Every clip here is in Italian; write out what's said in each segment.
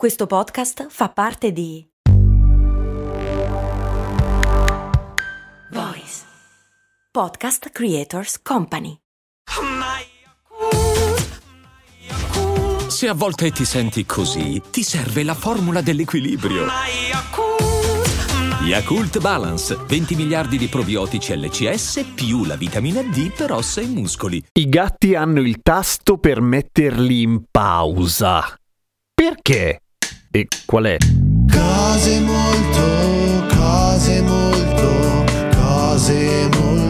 Questo podcast fa parte di Voice Podcast Creators Company. Se a volte ti senti così, ti serve la formula dell'equilibrio. Yakult Balance, 20 miliardi di probiotici LCS più la vitamina D per ossa e muscoli. I gatti hanno il tasto per metterli in pausa. Perché? E qual è? Cose molto, cose molto, cose molto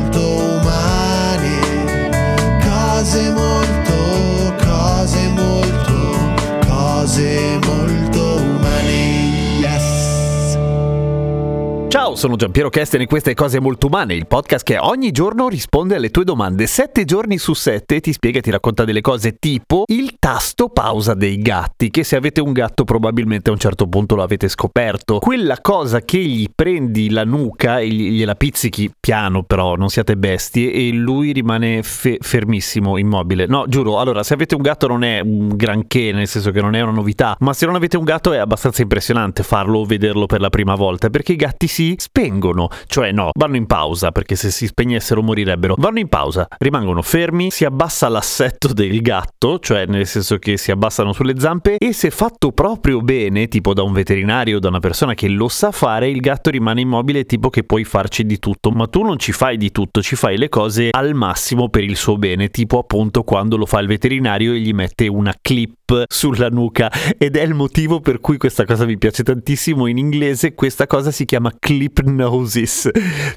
sono Giampiero Kesten e queste cose molto umane, il podcast che ogni giorno risponde alle tue domande. Sette giorni su sette ti spiega e ti racconta delle cose tipo il tasto pausa dei gatti, che se avete un gatto probabilmente a un certo punto lo avete scoperto. Quella cosa che gli prendi la nuca e gli- gliela pizzichi piano però, non siate bestie, e lui rimane fe- fermissimo, immobile. No, giuro, allora se avete un gatto non è un granché, nel senso che non è una novità, ma se non avete un gatto è abbastanza impressionante farlo o vederlo per la prima volta, perché i gatti si spengono, cioè no, vanno in pausa, perché se si spegnessero morirebbero. Vanno in pausa, rimangono fermi, si abbassa l'assetto del gatto, cioè nel senso che si abbassano sulle zampe e se fatto proprio bene, tipo da un veterinario o da una persona che lo sa fare, il gatto rimane immobile tipo che puoi farci di tutto, ma tu non ci fai di tutto, ci fai le cose al massimo per il suo bene, tipo appunto quando lo fa il veterinario e gli mette una clip sulla nuca ed è il motivo per cui questa cosa mi piace tantissimo in inglese, questa cosa si chiama clipnosis,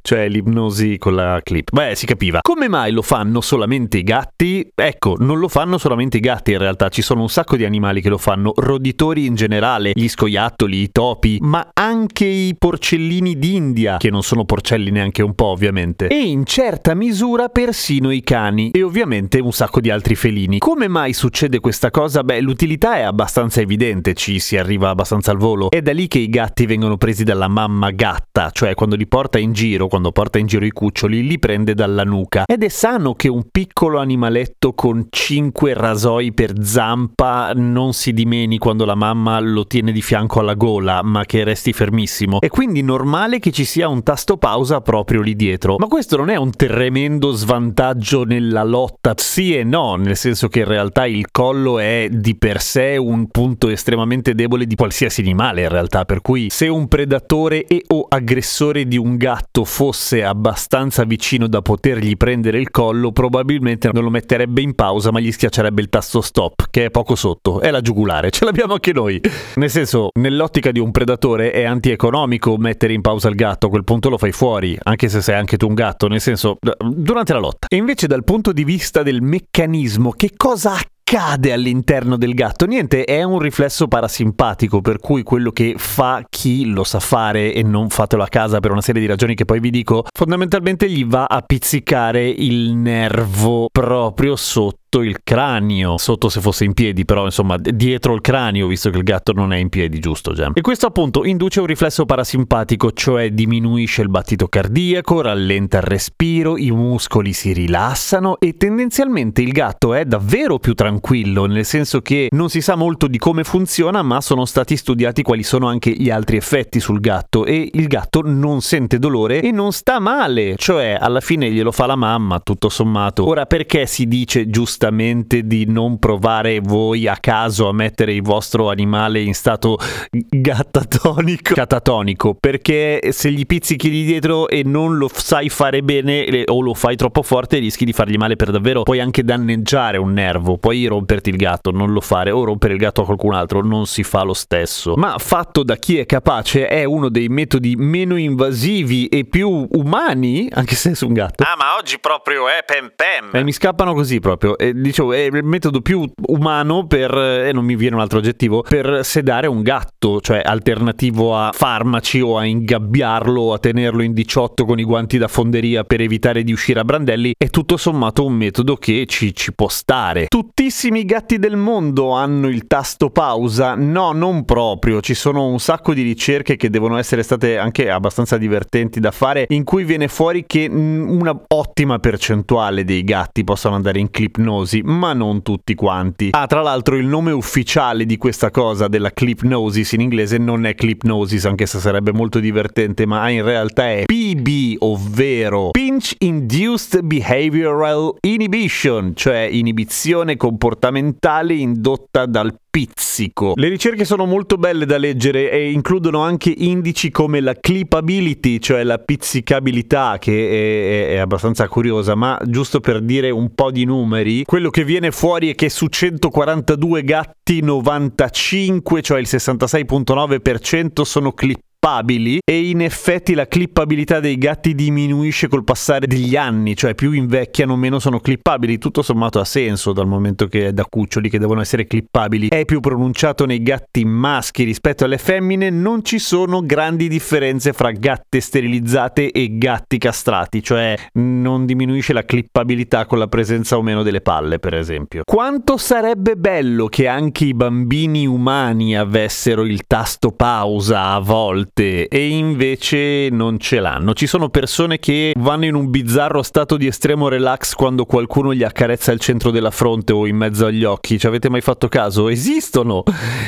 cioè l'ipnosi con la clip. Beh, si capiva. Come mai lo fanno solamente i gatti? Ecco, non lo fanno solamente i gatti in realtà, ci sono un sacco di animali che lo fanno, roditori in generale, gli scoiattoli, i topi, ma anche i porcellini d'India, che non sono porcelli neanche un po' ovviamente, e in certa misura persino i cani e ovviamente un sacco di altri felini. Come mai succede questa cosa? Beh, l'utilità è abbastanza evidente, ci si arriva abbastanza al volo. È da lì che i gatti vengono presi dalla mamma gatta, cioè quando li porta in giro, quando porta in giro i cuccioli, li prende dalla nuca. Ed è sano che un piccolo animaletto con 5 rasoi per zampa non si dimeni quando la mamma lo tiene di fianco alla gola, ma che resti fermissimo. È quindi normale che ci sia un tasto pausa proprio lì dietro. Ma questo non è un tremendo svantaggio nella lotta? Sì e no, nel senso che in realtà il collo è di per sé un punto estremamente debole di qualsiasi animale in realtà, per cui se un predatore e o aggressore di un gatto fosse abbastanza vicino da potergli prendere il collo, probabilmente non lo metterebbe in pausa, ma gli schiaccerebbe il tasto stop, che è poco sotto, è la giugulare, ce l'abbiamo anche noi. Nel senso, nell'ottica di un predatore è antieconomico mettere in pausa il gatto, a quel punto lo fai fuori, anche se sei anche tu un gatto, nel senso, durante la lotta. E invece dal punto di vista del meccanismo, che cosa accade all'interno del gatto? Niente, è un riflesso parasimpatico, per cui quello che fa chi lo sa fare e non fatelo a casa per una serie di ragioni che poi vi dico, fondamentalmente gli va a pizzicare il nervo proprio sotto il cranio, sotto se fosse in piedi, però insomma dietro il cranio, visto che il gatto non è in piedi, giusto Gem? E questo appunto induce un riflesso parasimpatico, cioè diminuisce il battito cardiaco, rallenta il respiro, i muscoli si rilassano e tendenzialmente il gatto è davvero più tranquillo, nel senso che non si sa molto di come funziona, ma sono stati studiati quali sono anche gli altri effetti sul gatto e il gatto non sente dolore e non sta male, cioè alla fine glielo fa la mamma, tutto sommato. Ora perché si dice giustamente di non provare voi a caso a mettere il vostro animale in stato gattatonico, catatonico, perché se gli pizzichi di dietro e non lo sai fare bene eh, o lo fai troppo forte rischi di fargli male per davvero, puoi anche danneggiare un nervo, puoi romperti il gatto, non lo fare o rompere il gatto a qualcun altro, non si fa lo stesso. Ma fatto da chi è capace è uno dei metodi meno invasivi e più umani, anche se è un gatto. Ah, ma oggi proprio è pem pem. Eh, mi scappano così proprio. E dicevo, è il metodo più umano per, e non mi viene un altro aggettivo, per sedare un gatto, cioè alternativo a farmaci o a ingabbiarlo o a tenerlo in 18 con i guanti da fonderia per evitare di uscire a brandelli, è tutto sommato un metodo che ci, ci può stare. Tuttissimi gatti del mondo hanno il tasto pausa? No, non proprio. Ci sono un sacco di ricerche che devono essere state anche abbastanza divertenti da fare, in cui viene fuori che mm, una ottima percentuale dei gatti possono andare in clipnosi clipnosi, ma non tutti quanti. Ah, tra l'altro il nome ufficiale di questa cosa della clipnosis in inglese non è clipnosis, anche se sarebbe molto divertente, ma in realtà è PB, ovvero Pinch Induced Behavioral Inhibition, cioè inibizione comportamentale indotta dal pizzico. Le ricerche sono molto belle da leggere e includono anche indici come la clippability, cioè la pizzicabilità, che è, è, abbastanza curiosa, ma giusto per dire un po' di numeri, quello che viene fuori è che su 142 gatti 95, cioè il 66.9% sono clippati clippabili e in effetti la clippabilità dei gatti diminuisce col passare degli anni, cioè più invecchiano meno sono clippabili, tutto sommato ha senso dal momento che è da cuccioli che devono essere clippabili. È più pronunciato nei gatti maschi rispetto alle femmine, non ci sono grandi differenze fra gatte sterilizzate e gatti castrati, cioè non diminuisce la clippabilità con la presenza o meno delle palle, per esempio. Quanto sarebbe bello che anche i bambini umani avessero il tasto pausa a volte volte e invece non ce l'hanno. Ci sono persone che vanno in un bizzarro stato di estremo relax quando qualcuno gli accarezza il centro della fronte o in mezzo agli occhi. Ci avete mai fatto caso? Esistono!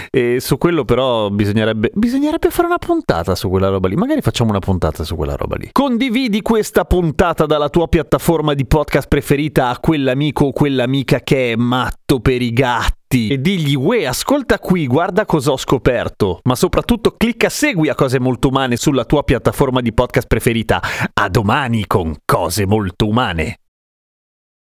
E su quello però bisognerebbe, bisognerebbe fare una puntata su quella roba lì. Magari facciamo una puntata su quella roba lì. Condividi questa puntata dalla tua piattaforma di podcast preferita a quell'amico o quell'amica che è matto per i gatti e digli uè ascolta qui guarda cosa ho scoperto. Ma soprattutto clicca segui a cose molto umane sulla tua piattaforma di podcast preferita. A domani con cose molto umane